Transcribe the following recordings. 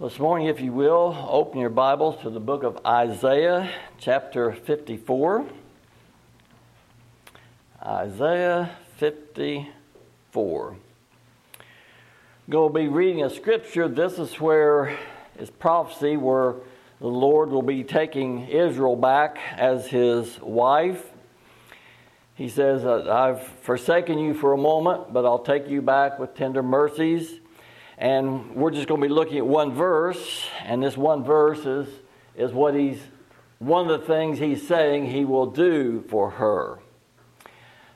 This morning, if you will, open your Bibles to the book of Isaiah, chapter 54. Isaiah 54. Going to be reading a scripture. This is where it's prophecy where the Lord will be taking Israel back as his wife. He says, I've forsaken you for a moment, but I'll take you back with tender mercies. And we're just going to be looking at one verse, and this one verse is, is what he's one of the things he's saying he will do for her.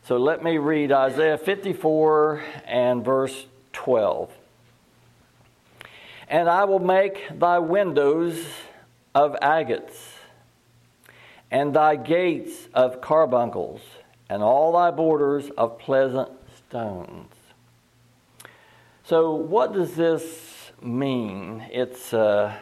So let me read Isaiah 54 and verse 12. And I will make thy windows of agates, and thy gates of carbuncles, and all thy borders of pleasant stones. So, what does this mean? It's, uh,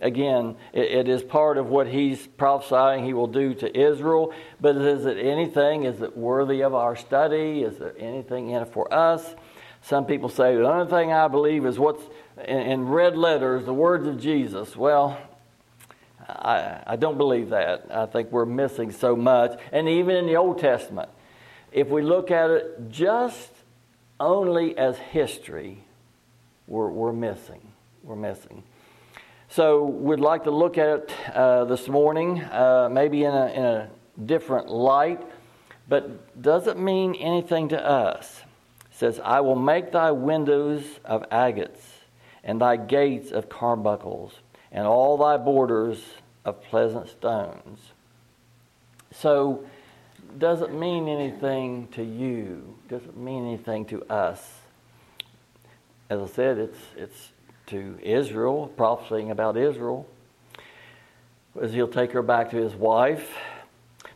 again, it, it is part of what he's prophesying he will do to Israel, but is it anything? Is it worthy of our study? Is there anything in it for us? Some people say the only thing I believe is what's in, in red letters, the words of Jesus. Well, I, I don't believe that. I think we're missing so much. And even in the Old Testament, if we look at it just only as history, we're, we're missing. We're missing. So we'd like to look at it uh, this morning, uh, maybe in a, in a different light, but does it mean anything to us? It says, I will make thy windows of agates, and thy gates of carbuncles, and all thy borders of pleasant stones. So does it mean anything to you? doesn't mean anything to us? As I said, it's, it's to Israel, prophesying about Israel, as he'll take her back to his wife.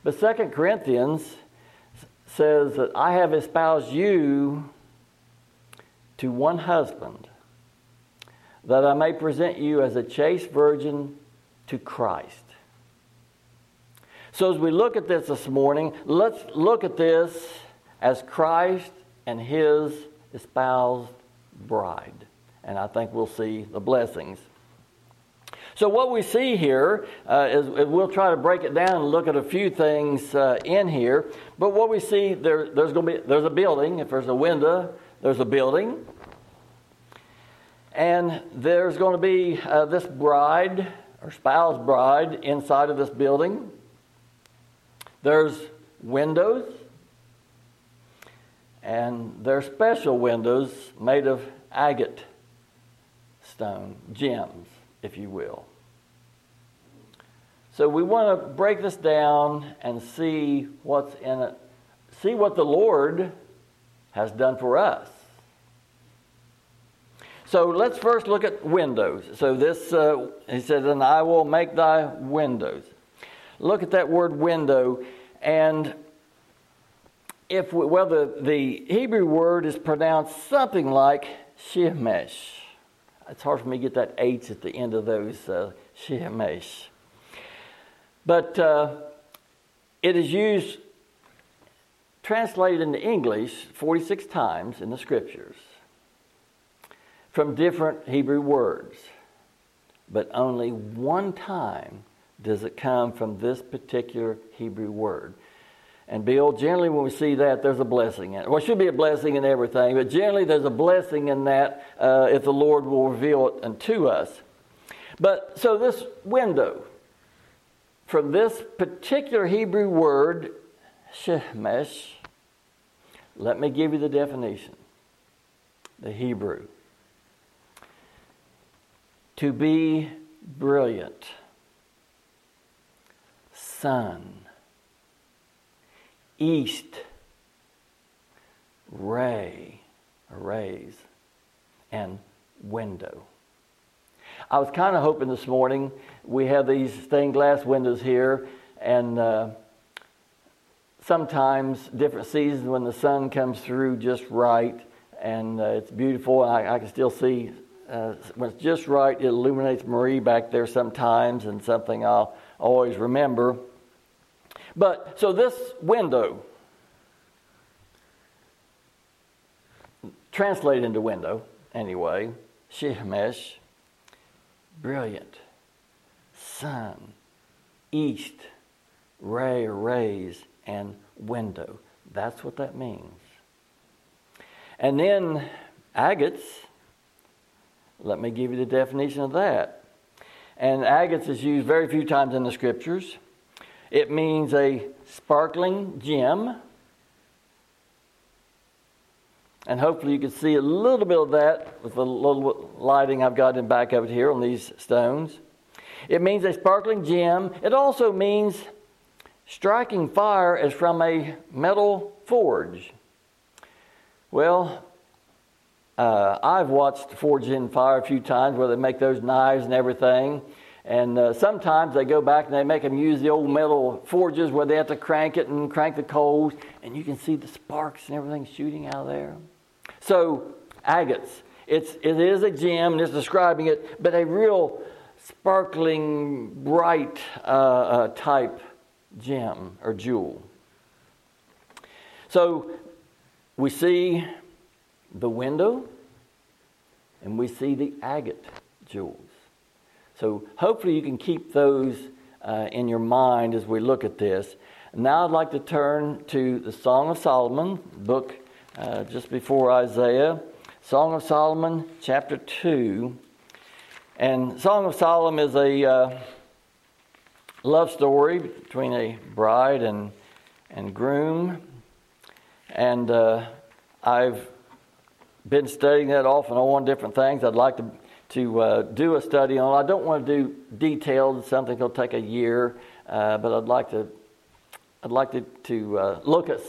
But Second Corinthians says that I have espoused you to one husband, that I may present you as a chaste virgin to Christ. So, as we look at this this morning, let's look at this as Christ and his espoused bride. And I think we'll see the blessings. So, what we see here uh, is, we'll try to break it down and look at a few things uh, in here. But what we see, there, there's going to be there's a building. If there's a window, there's a building. And there's going to be uh, this bride or spouse bride inside of this building. There's windows, and they're special windows made of agate stone, gems, if you will. So we want to break this down and see what's in it, see what the Lord has done for us. So let's first look at windows. So this, uh, he says, and I will make thy windows look at that word window, and if we, well, the, the Hebrew word is pronounced something like shemesh. It's hard for me to get that H at the end of those uh, shemesh. But uh, it is used, translated into English 46 times in the scriptures from different Hebrew words, but only one time does it come from this particular Hebrew word. And Bill, generally when we see that, there's a blessing in it. Well, it should be a blessing in everything, but generally there's a blessing in that uh, if the Lord will reveal it unto us. But so this window, from this particular Hebrew word, shemesh, let me give you the definition. The Hebrew. To be brilliant sun, east, ray, rays, and window. I was kind of hoping this morning we have these stained glass windows here, and uh, sometimes different seasons when the sun comes through just right, and uh, it's beautiful. I, I, can still see uh, when it's just right. It illuminates Marie back there sometimes, and something I'll always remember. But so this window, translated into window anyway, shemesh, brilliant, sun, east, ray rays, and window. That's what that means. And then agates, let me give you the definition of that. And agates is used very few times in the scriptures. It means a sparkling gem. And hopefully you can see a little bit of that with the little lighting I've got in back of it here on these stones. It means a sparkling gem. It also means striking fire as from a metal forge. Well, uh, I've watched Forged in Fire a few times where they make those knives and everything. And uh, sometimes they go back and they make them use the old metal forges where they have to crank it and crank the coals, and you can see the sparks and everything shooting out of there. So, agates. It's, it is a gem, and it's describing it, but a real sparkling, bright uh, uh, type gem or jewel. So, we see the window and we see the agate jewels. So hopefully you can keep those uh, in your mind as we look at this. Now I'd like to turn to the Song of Solomon, book uh, just before Isaiah. Song of Solomon, chapter 2. And Song of Solomon is a uh, love story between a bride and, and groom. And uh, I've been studying that off and on different things. I'd like to to uh, do a study on. I don't want to do detailed something that'll take a year, uh, but I'd like to I'd like to, to uh, look at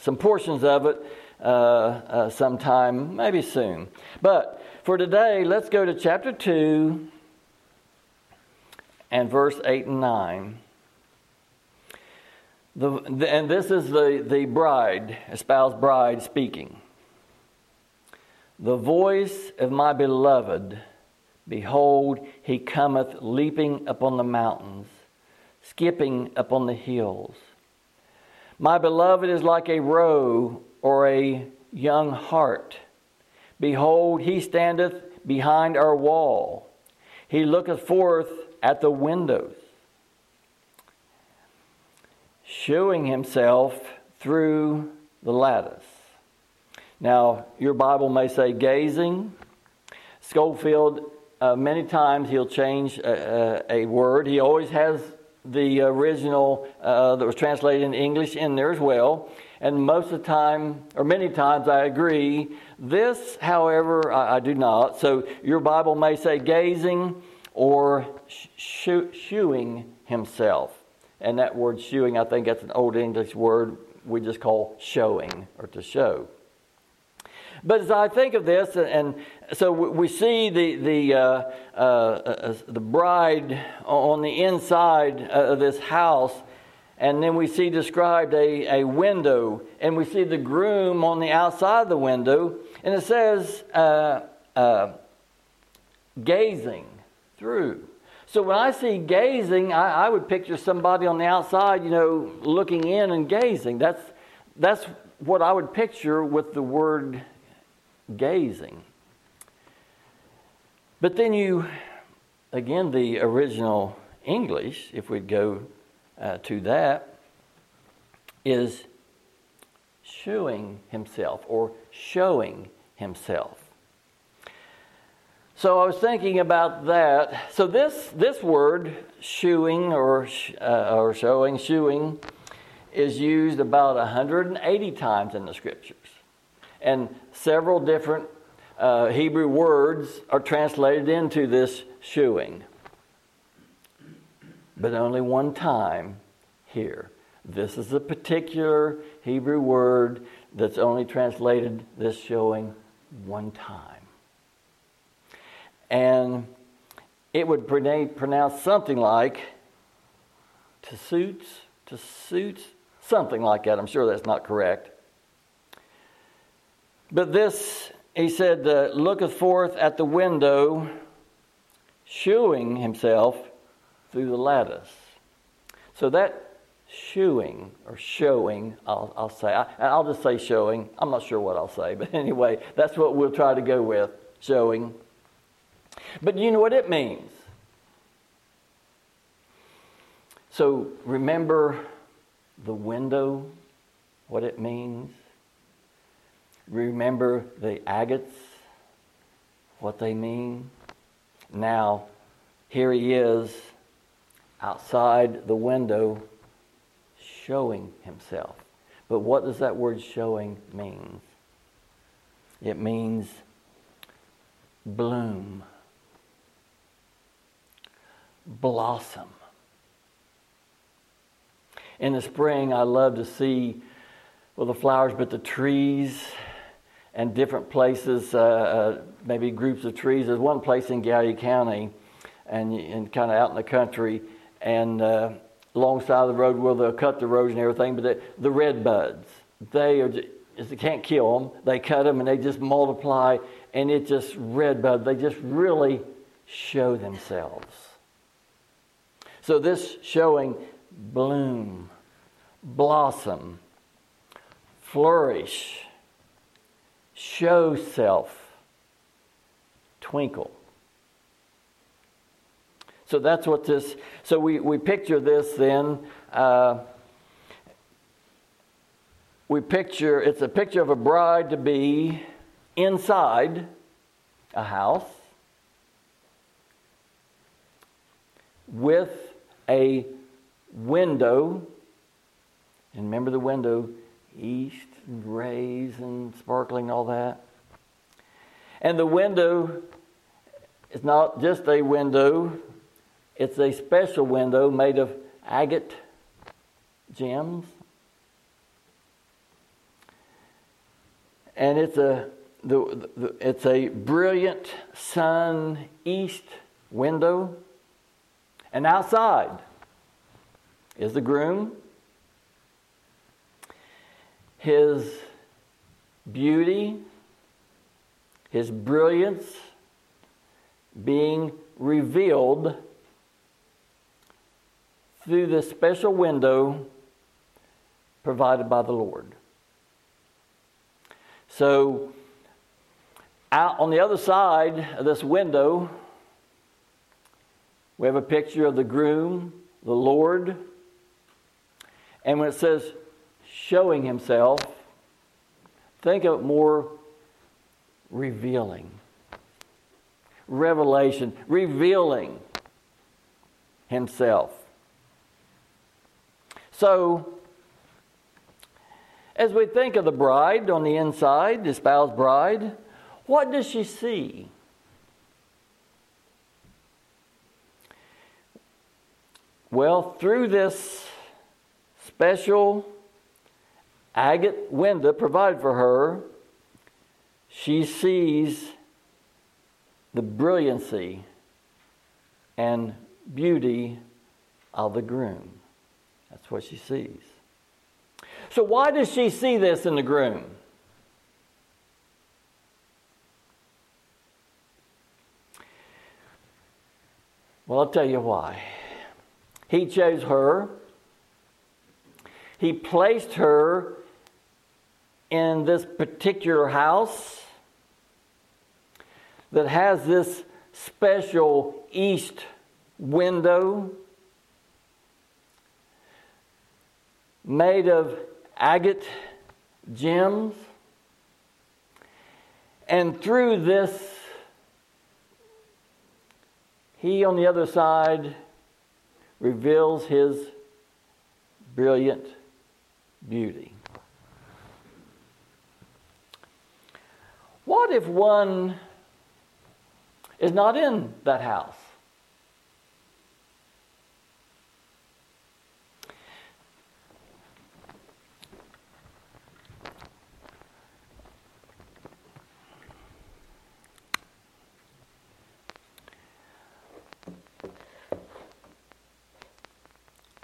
some portions of it uh, uh, sometime, maybe soon. But for today, let's go to chapter two and verse eight and nine. The, the, and this is the, the bride, espoused bride, speaking. The voice of my beloved Behold, he cometh leaping upon the mountains, skipping upon the hills. My beloved is like a roe or a young hart. Behold, he standeth behind our wall. He looketh forth at the windows, shewing himself through the lattice. Now, your Bible may say gazing. Scofield uh, many times he'll change a, a, a, word. He always has the original uh, that was translated in English in there as well. And most of the time, or many times, I agree. This, however, I, I do not. So your Bible may say gazing or sh- shewing himself. And that word shewing, I think that's an old English word we just call showing or to show. But as I think of this, and so we see the the uh, uh, uh, the bride on the inside of this house, and then we see described a, a window, and we see the groom on the outside of the window, and it says uh, uh, gazing through. So when I see gazing, I, I would picture somebody on the outside, you know, looking in and gazing. That's that's what I would picture with the word gazing. But then you, again, the original English, if we go uh, to that, is shewing himself or showing himself. So I was thinking about that. So this this word shewing or uh, or showing shewing is used about 180 times in the scriptures and several different uh, Hebrew words are translated into this shewing. But only one time here. This is a particular Hebrew word that's only translated this showing one time. And it would pronounce something like to suits, to suits, something like that. I'm sure that's not correct. But this, he said, uh, looketh forth at the window, shewing himself through the lattice. So that shewing or showing, I'll, I'll say, I, I'll just say showing. I'm not sure what I'll say, but anyway, that's what we'll try to go with showing. But you know what it means. So remember the window, what it means. Remember the agates, what they mean. Now, here he is outside the window showing himself. But what does that word showing mean? It means bloom, blossom. In the spring, I love to see, well, the flowers, but the trees and different places, uh, uh, maybe groups of trees. There's one place in Gallia County and, and kind of out in the country, and uh, alongside the road where they'll cut the roads and everything, but the, the red buds, they are they can't kill them. They cut them and they just multiply, and it just red bud. They just really show themselves. So this showing bloom, blossom, flourish, show self, twinkle. So that's what this, so we, we picture this then. Uh, we picture, it's a picture of a bride to be inside a house with a window. And remember the window, east rays and sparkling, all that. And the window is not just a window, it's a special window made of agate gems. And it's a, the, the, it's a brilliant sun east window. And outside is the groom. His beauty, his brilliance being revealed through this special window provided by the Lord. So, out on the other side of this window, we have a picture of the groom, the Lord. And when it says showing himself, think of it more revealing. Revelation, revealing himself. So, as we think of the bride on the inside, the espoused bride, what does she see? Well, through this special agate window provided for her, she sees the brilliancy and beauty of the groom. That's what she sees. So, why does she see this in the groom? Well, I'll tell you why. He chose her, He placed her in this particular house that has this special east window made of agate gems. And through this, he on the other side reveals his brilliant beauty. What if one is not in that house?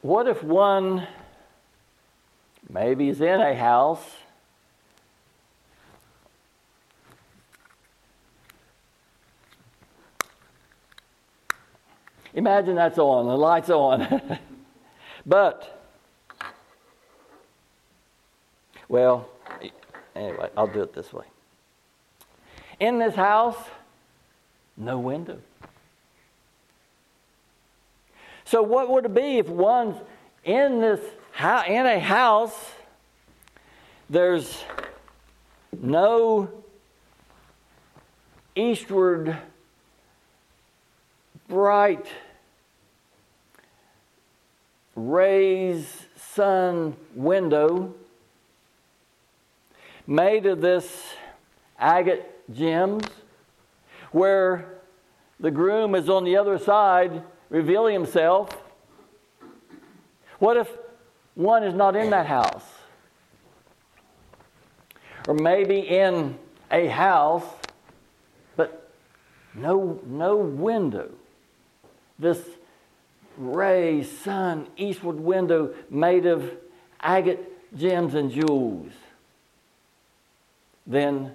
What if one maybe is in a house Imagine that's on, the light's on. but, well, anyway, I'll do it this way. In this house, no window. So, what would it be if one's in this in a house? There's no eastward bright rays sun window made of this agate gems where the groom is on the other side revealing himself. What if one is not in that house? Or maybe in a house, but no, no window. This ray, sun, eastward window made of agate gems and jewels. Then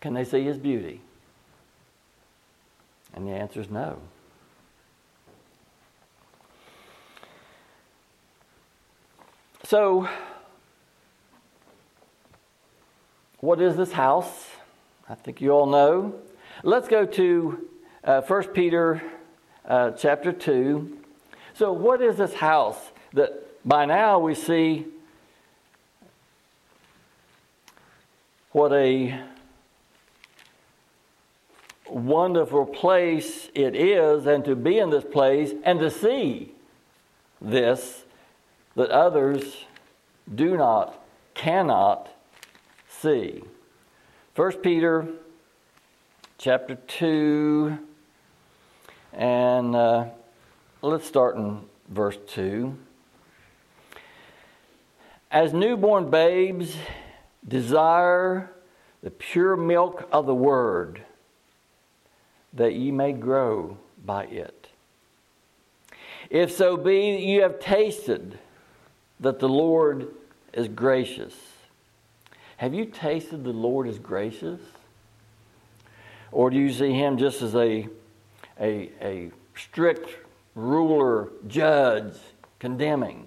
can they see his beauty? And the answer is no. So, what is this house? I think you all know. Let's go to uh, 1 Peter uh, chapter 2. So, what is this house that by now we see what a wonderful place it is, and to be in this place and to see this that others do not, cannot see. 1 Peter chapter 2, and uh, let's start in verse 2. As newborn babes desire the pure milk of the word that ye may grow by it. If so be that you have tasted that the Lord is gracious. Have you tasted the Lord is gracious? Or do you see him just as a, a, a strict ruler, judge, condemning?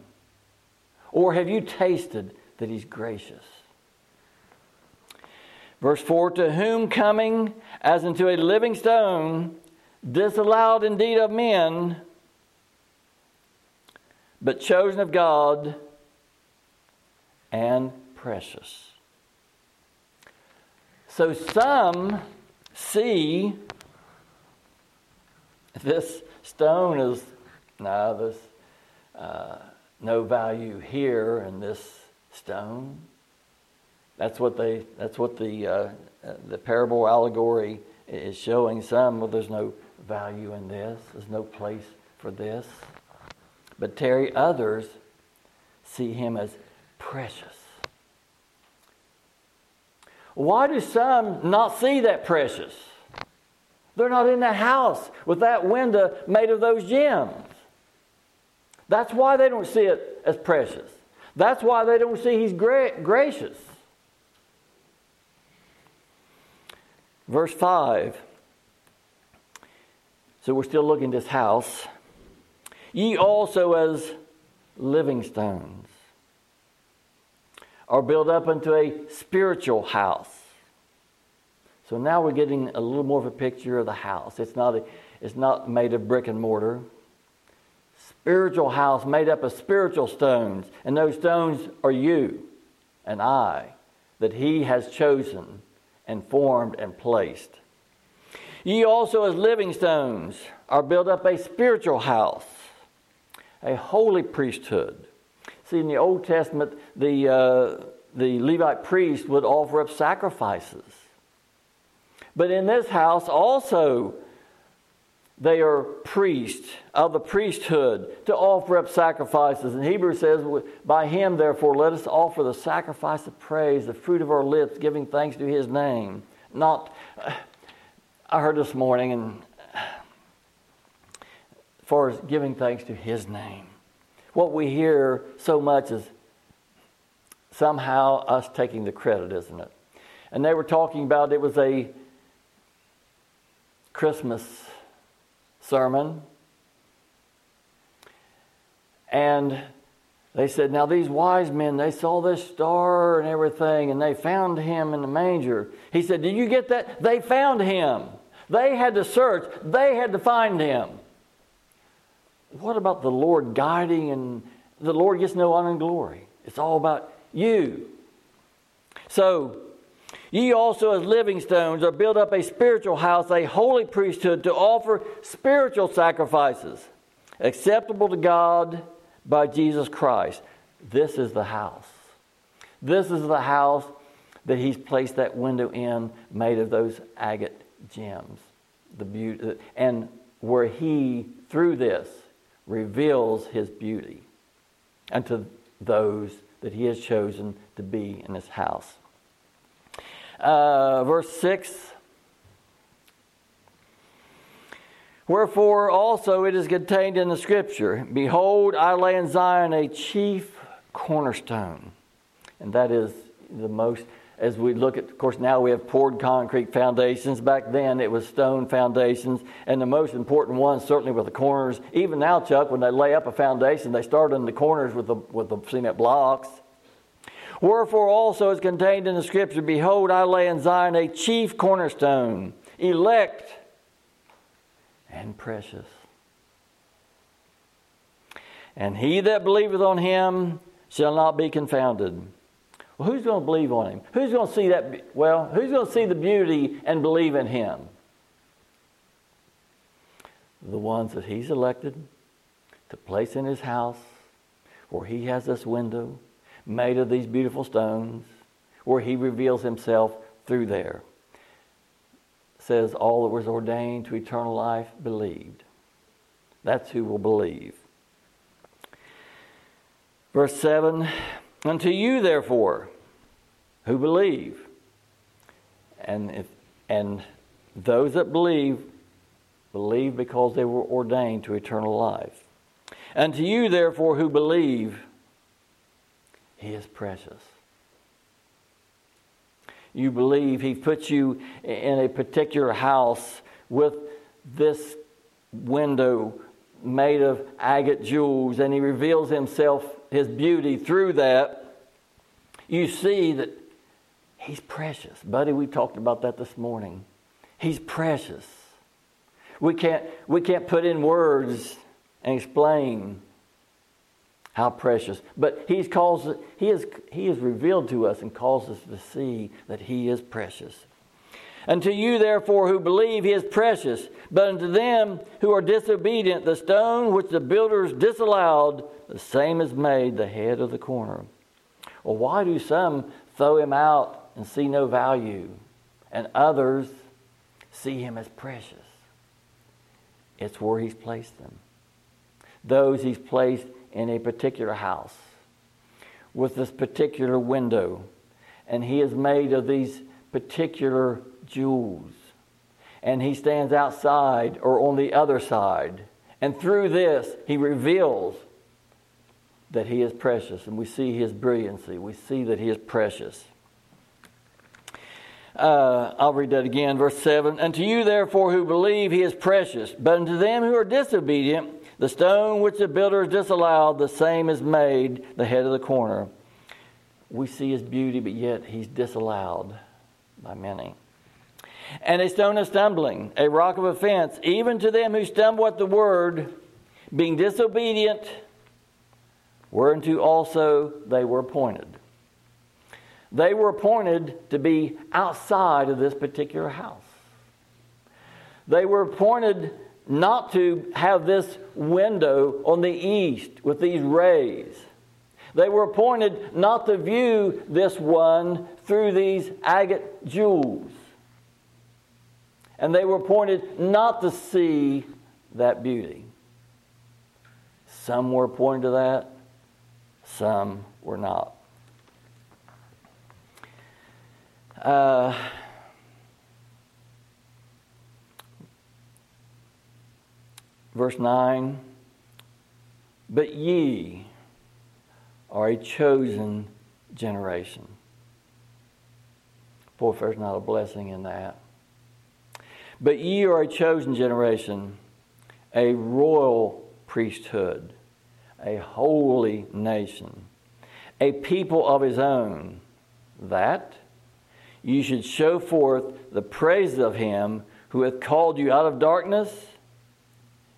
Or have you tasted that he's gracious? Verse 4 To whom coming as into a living stone, disallowed indeed of men, but chosen of God and precious. So some see this stone as no, there's uh, no value here in this stone. That's what they. That's what the uh, the parable allegory is showing. Some well, there's no value in this. There's no place for this. But Terry, others see him as precious. Why do some not see that precious? They're not in that house with that window made of those gems. That's why they don't see it as precious. That's why they don't see he's gra- gracious. Verse 5. So we're still looking at this house. Ye also as living stones are built up into a spiritual house. So now we're getting a little more of a picture of the house. It's not, a, it's not made of brick and mortar. Spiritual house made up of spiritual stones. And those stones are you and I that He has chosen and formed and placed. Ye also, as living stones, are built up a spiritual house, a holy priesthood. See, in the Old Testament, the, uh, the Levite priest would offer up sacrifices. But in this house also, they are priests of the priesthood to offer up sacrifices. And Hebrews says, By him, therefore, let us offer the sacrifice of praise, the fruit of our lips, giving thanks to his name. Not, I heard this morning, and as far as giving thanks to his name, what we hear so much is somehow us taking the credit, isn't it? And they were talking about it was a Christmas sermon. And they said, Now these wise men, they saw this star and everything, and they found him in the manger. He said, Did you get that? They found him. They had to search, they had to find him. what about the Lord guiding and the Lord gets no honor and glory? It's all about you. So, ye also as living stones are built up a spiritual house, a holy priesthood to offer spiritual sacrifices acceptable to God by Jesus Christ. This is the house. This is the house that he's placed that window in made of those agate gems. The beauty and where he through this reveals his beauty unto those that he has chosen to be in his house. Uh, verse 6 Wherefore also it is contained in the scripture Behold, I lay in Zion a chief cornerstone. And that is the most as we look at, of course, now we have poured concrete foundations. Back then it was stone foundations. And the most important ones, certainly were the corners. Even now, Chuck, when they lay up a foundation, they start in the corners with the, with the cement blocks. Wherefore also is contained in the scripture Behold, I lay in Zion a chief cornerstone, elect and precious. And he that believeth on him shall not be confounded. Well, who's going to believe on him? Who's going to see that? Well, who's going to see the beauty and believe in him? The ones that he's elected to place in his house, where he has this window made of these beautiful stones, where he reveals himself through there. Says, All that was ordained to eternal life believed. That's who will believe. Verse 7 Unto you, therefore, who believe, and, if, and those that believe, believe because they were ordained to eternal life. Unto you, therefore, who believe, He is precious. You believe He puts you in a particular house with this window made of agate jewels, and He reveals Himself his beauty through that, you see that he's precious. Buddy, we talked about that this morning. He's precious. We can't, we can't put in words and explain how precious. But he's he, has, he revealed to us and caused us to see that he is precious. Unto you, therefore, who believe, he is precious. But unto them who are disobedient, the stone which the builders disallowed, the same is made the head of the corner. Well, why do some throw him out and see no value, and others see him as precious? It's where he's placed them. Those he's placed in a particular house with this particular window, and he is made of these particular jewels. And he stands outside or on the other side. And through this, he reveals that he is precious. And we see his brilliancy. We see that he is precious. Uh, I'll read that again, verse 7. Unto you, therefore, who believe, he is precious. But unto them who are disobedient, the stone which the builders disallowed, the same is made the head of the corner. We see his beauty, but yet he's disallowed by many and a stone of stumbling, a rock of offense, even to them who stumble at the word, being disobedient, whereunto also they were appointed. They were appointed to be outside of this particular house. They were appointed not to have this window on the east with these rays. They were appointed not to view this one through these agate jewels and they were appointed not to see that beauty. Some were appointed to that, some were not. Uh, verse 9 But ye are a chosen generation. Boy, if there's not a blessing in that. But ye are a chosen generation, a royal priesthood, a holy nation, a people of his own, that ye should show forth the praise of him who hath called you out of darkness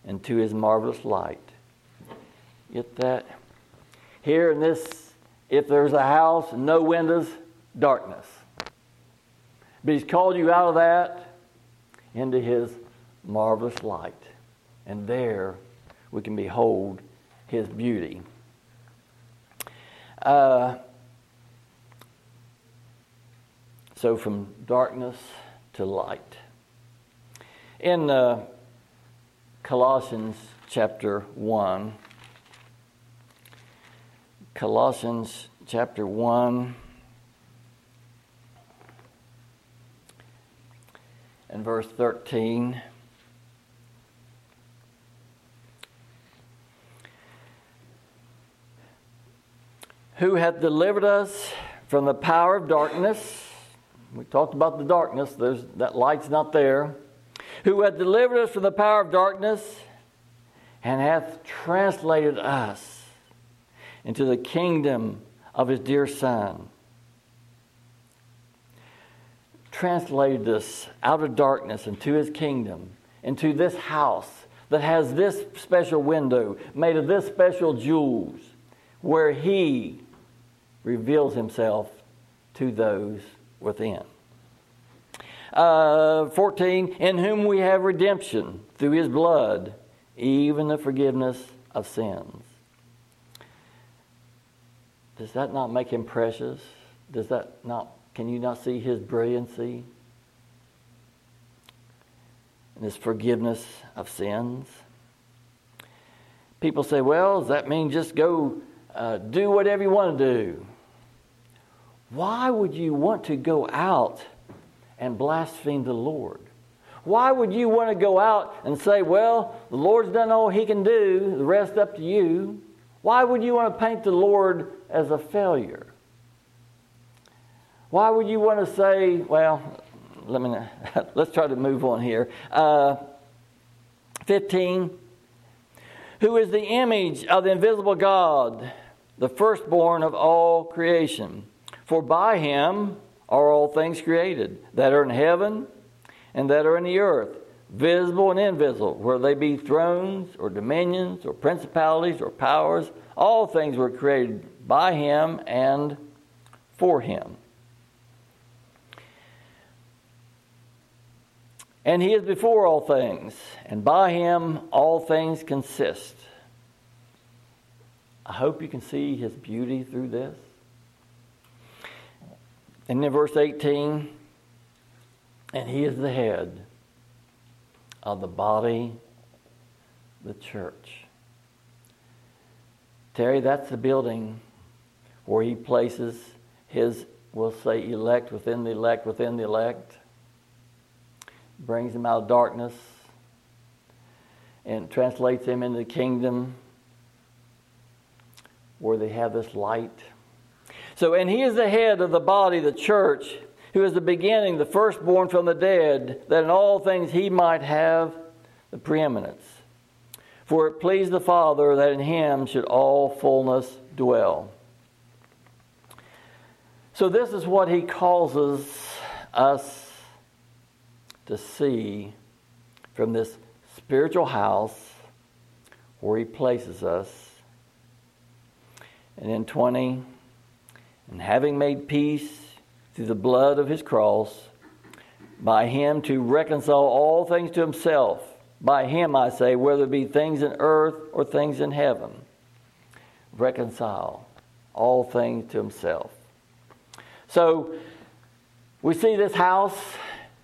into his marvelous light. Get that? Here in this, if there's a house, no windows, darkness. But He's called you out of that into His marvelous light. And there we can behold His beauty. Uh, so from darkness to light. In uh, Colossians chapter 1, Colossians chapter 1 and verse 13. Who hath delivered us from the power of darkness? We talked about the darkness, There's, that light's not there. Who hath delivered us from the power of darkness and hath translated us into the kingdom of his dear Son. Translated us out of darkness into his kingdom, into this house that has this special window made of this special jewels, where he reveals himself to those within. Uh, 14, in whom we have redemption through his blood, even the forgiveness of sins. Does that not make him precious? Does that not, can you not see his brilliancy? And his forgiveness of sins? People say, well, does that mean just go uh, do whatever you want to do? Why would you want to go out and blaspheme the Lord? Why would you want to go out and say, well, the Lord's done all he can do, the rest up to you? Why would you want to paint the Lord as a failure? Why would you want to say, well, let me, let's try to move on here. Uh, 15, who is the image of the invisible God, the firstborn of all creation? For by him are all things created, that are in heaven and that are in the earth, visible and invisible, whether they be thrones or dominions or principalities or powers. All things were created by him and for him. And he is before all things, and by him all things consist. I hope you can see his beauty through this. And in verse 18, and he is the head of the body, the church. Terry, that's the building where he places his, we'll say, elect within the elect within the elect, brings them out of darkness, and translates them into the kingdom where they have this light. So, and he is the head of the body, the church, who is the beginning, the firstborn from the dead, that in all things he might have the preeminence. For it pleased the Father that in him should all fullness dwell. So, this is what he causes us to see from this spiritual house where he places us. And in 20, and having made peace through the blood of his cross, by him to reconcile all things to himself. By him, I say, whether it be things in earth or things in heaven. Reconcile all things to himself. So, we see this house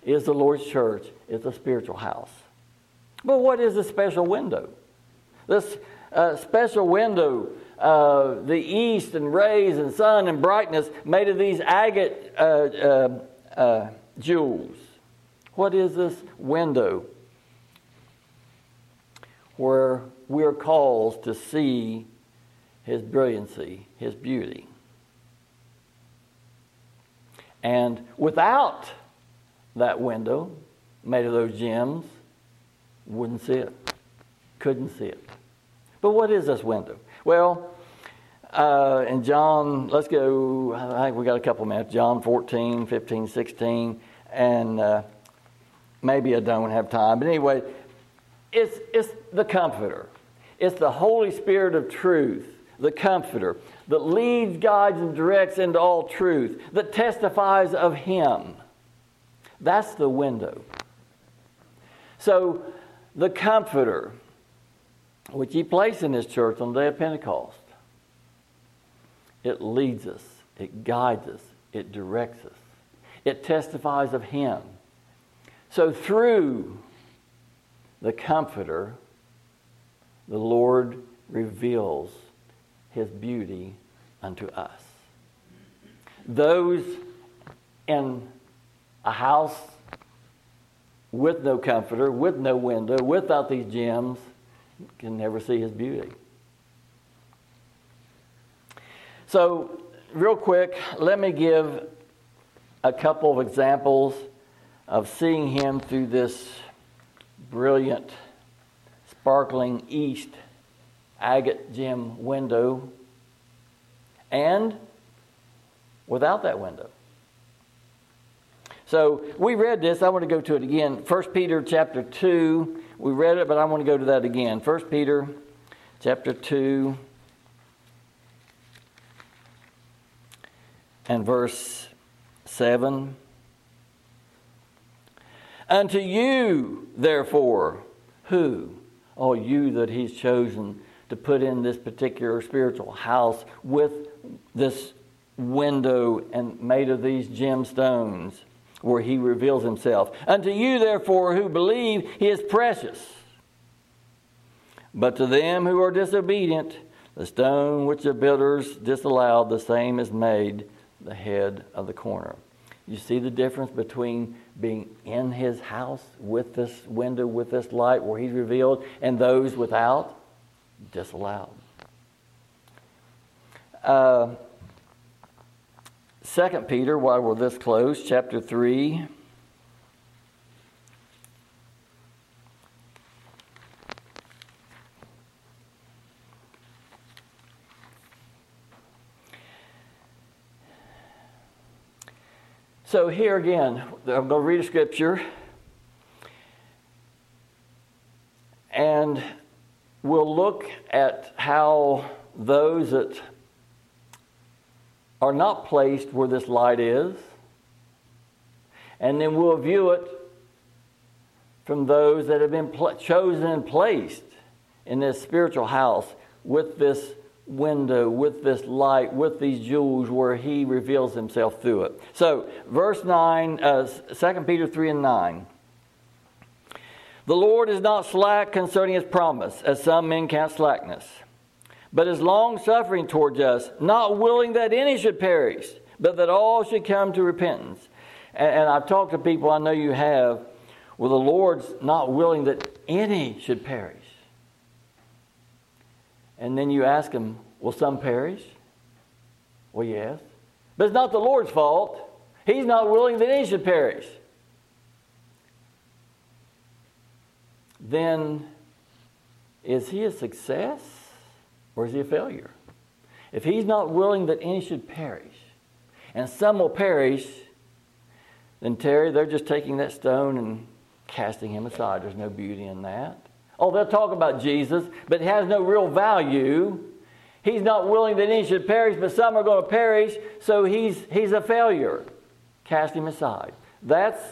is the Lord's church. It's a spiritual house. But what is the special window? This uh, special window uh, the east and rays and sun and brightness made of these agate uh, uh, uh, jewels. What is this window where we're called to see his brilliancy, his beauty? And without that window made of those gems, wouldn't see it, couldn't see it. But what is this window? Well, uh, in John, let's go, I think we got a couple minutes. John 14, 15, 16, and uh, maybe I don't have time. But anyway, it's, it's the Comforter. It's the Holy Spirit of truth, the Comforter, that leads, guides, and directs into all truth, that testifies of Him. That's the window. So, the Comforter, which He placed in His church on the day of Pentecost, it leads us, it guides us, it directs us, it testifies of Him. So, through the Comforter, the Lord reveals His beauty unto us. Those in a house with no comforter, with no window, without these gems, can never see His beauty. So, real quick, let me give a couple of examples of seeing Him through this brilliant, sparkling east agate gem window and without that window. So we read this. I want to go to it again. 1 Peter chapter 2. We read it, but I want to go to that again. 1 Peter chapter 2 and verse 7. Unto you, therefore, who? Oh, you that He's chosen to put in this particular spiritual house with this window and made of these gemstones where He reveals Himself. Unto you, therefore, who believe, He is precious. But to them who are disobedient, the stone which the builders disallowed, the same is made the head of the corner. You see the difference between being in his house with this window, with this light where he's revealed, and those without? Disallowed. Uh, 2 Peter, while we're this close, chapter 3. So, here again, I'm going to read a scripture. And we'll look at how those that are not placed where this light is, and then we'll view it from those that have been pl- chosen and placed in this spiritual house with this window, with this light, with these jewels where he reveals himself through it. So, verse 9, uh, 2 Peter 3 and 9. The Lord is not slack concerning his promise, as some men count slackness, but is long suffering towards us, not willing that any should perish, but that all should come to repentance. And, and I've talked to people, I know you have, well, the Lord's not willing that any should perish. And then you ask him, Will some perish? Well, yes. But it's not the Lord's fault. He's not willing that any should perish. Then is he a success or is he a failure? If he's not willing that any should perish, and some will perish, then Terry, they're just taking that stone and casting him aside. There's no beauty in that. Oh, they'll talk about Jesus, but it has no real value. He's not willing that any should perish, but some are going to perish, so he's, he's a failure. Cast him aside. That's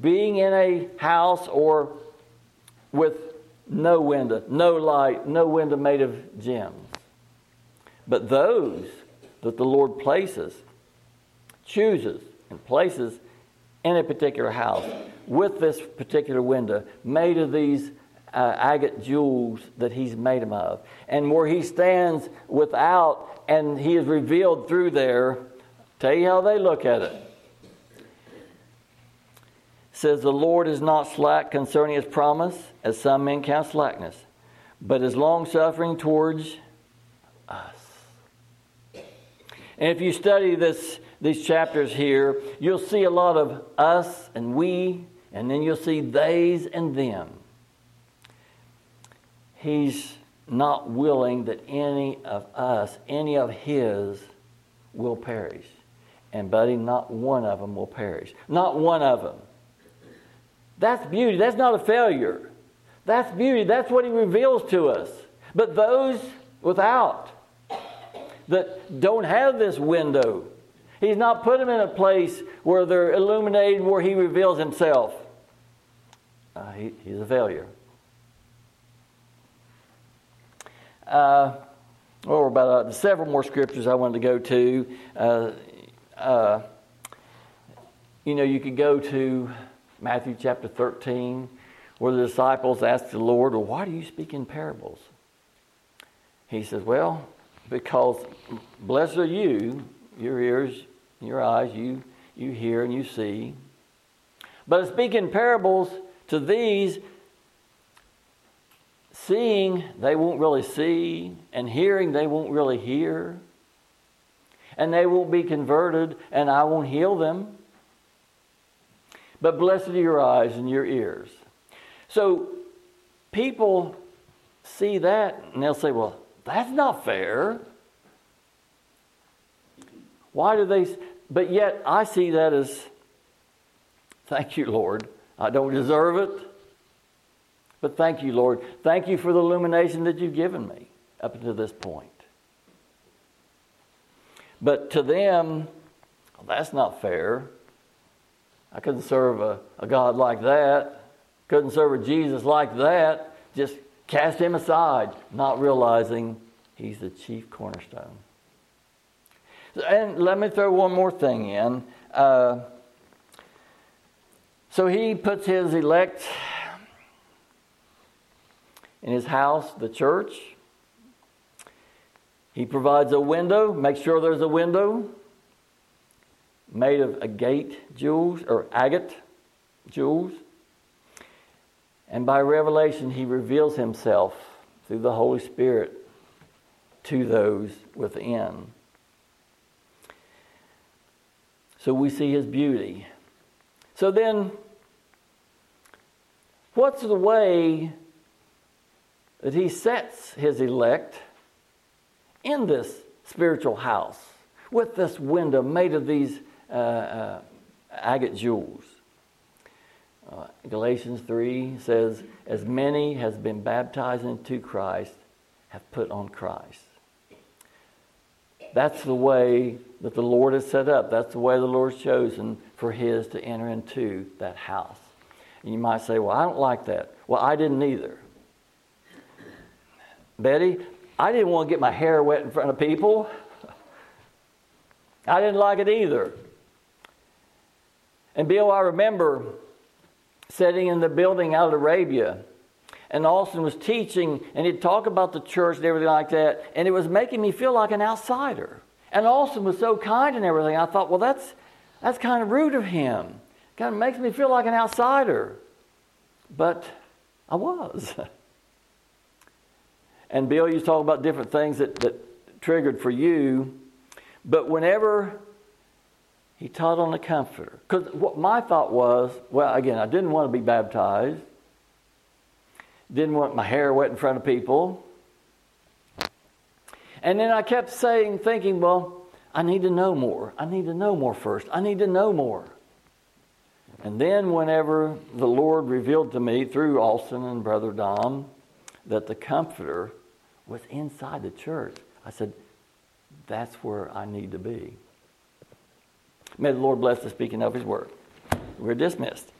being in a house or with no window, no light, no window made of gems. But those that the Lord places, chooses, and places in a particular house with this particular window made of these uh, agate jewels that he's made him of. And where he stands without and he is revealed through there, tell you how they look at it. Says the Lord is not slack concerning his promise, as some men count slackness, but is long suffering towards us. And if you study this, these chapters here, you'll see a lot of us and we, and then you'll see theys and them he's not willing that any of us, any of his, will perish. And, buddy, not one of them will perish. Not one of them. That's beauty. That's not a failure. That's beauty. That's what he reveals to us. But those without that don't have this window, He's not put them in a place where they're illuminated, where He reveals Himself. Uh, he, he's a failure. Uh, well, about uh, several more scriptures I wanted to go to. Uh, uh, you know, you could go to Matthew chapter 13, where the disciples asked the Lord, Well, why do you speak in parables? He says, Well, because blessed are you, your ears, your eyes, you, you hear and you see. But I speak in parables to these, seeing they won't really see, and hearing they won't really hear, and they won't be converted, and I won't heal them. But blessed are your eyes and your ears. So people see that and they'll say, well, that's not fair. Why do they? But yet I see that as, thank you, Lord. I don't deserve it. But thank you, Lord. Thank you for the illumination that you've given me up until this point. But to them, well, that's not fair. I couldn't serve a, a God like that. Couldn't serve a Jesus like that. Just cast him aside, not realizing he's the chief cornerstone. And let me throw one more thing in. Uh, so he puts his elect in his house, the church. He provides a window, make sure there's a window made of agate jewels or agate jewels. And by revelation, he reveals himself through the Holy Spirit to those within. So we see his beauty. So then, what's the way that he sets his elect in this spiritual house with this window made of these agate jewels. Uh, Galatians 3 says, As many has been baptized into Christ have put on Christ. That's the way that the Lord has set up. That's the way the Lord's chosen for His to enter into that house. And you might say, Well, I don't like that. Well, I didn't either. Betty, I didn't want to get my hair wet in front of people. I didn't like it either. And Bill, I remember sitting in the building out of Arabia, and Austin was teaching, and he'd talk about the church and everything like that, and it was making me feel like an outsider. And Austin was so kind and everything. I thought, well, that's that's kind of rude of him. Kind of makes me feel like an outsider. But I was. and Bill, you talk about different things that, that triggered for you. But whenever he taught on the Comforter. Because what my thought was, well, again, I didn't want to be baptized, didn't want my hair wet in front of people. And then I kept saying, thinking, well, I need to know more. I need to know more first. I need to know more. And then, whenever the Lord revealed to me through Austin and Brother Dom that the Comforter was inside the church, I said, that's where I need to be. May the Lord bless the speaking of His word. We're dismissed.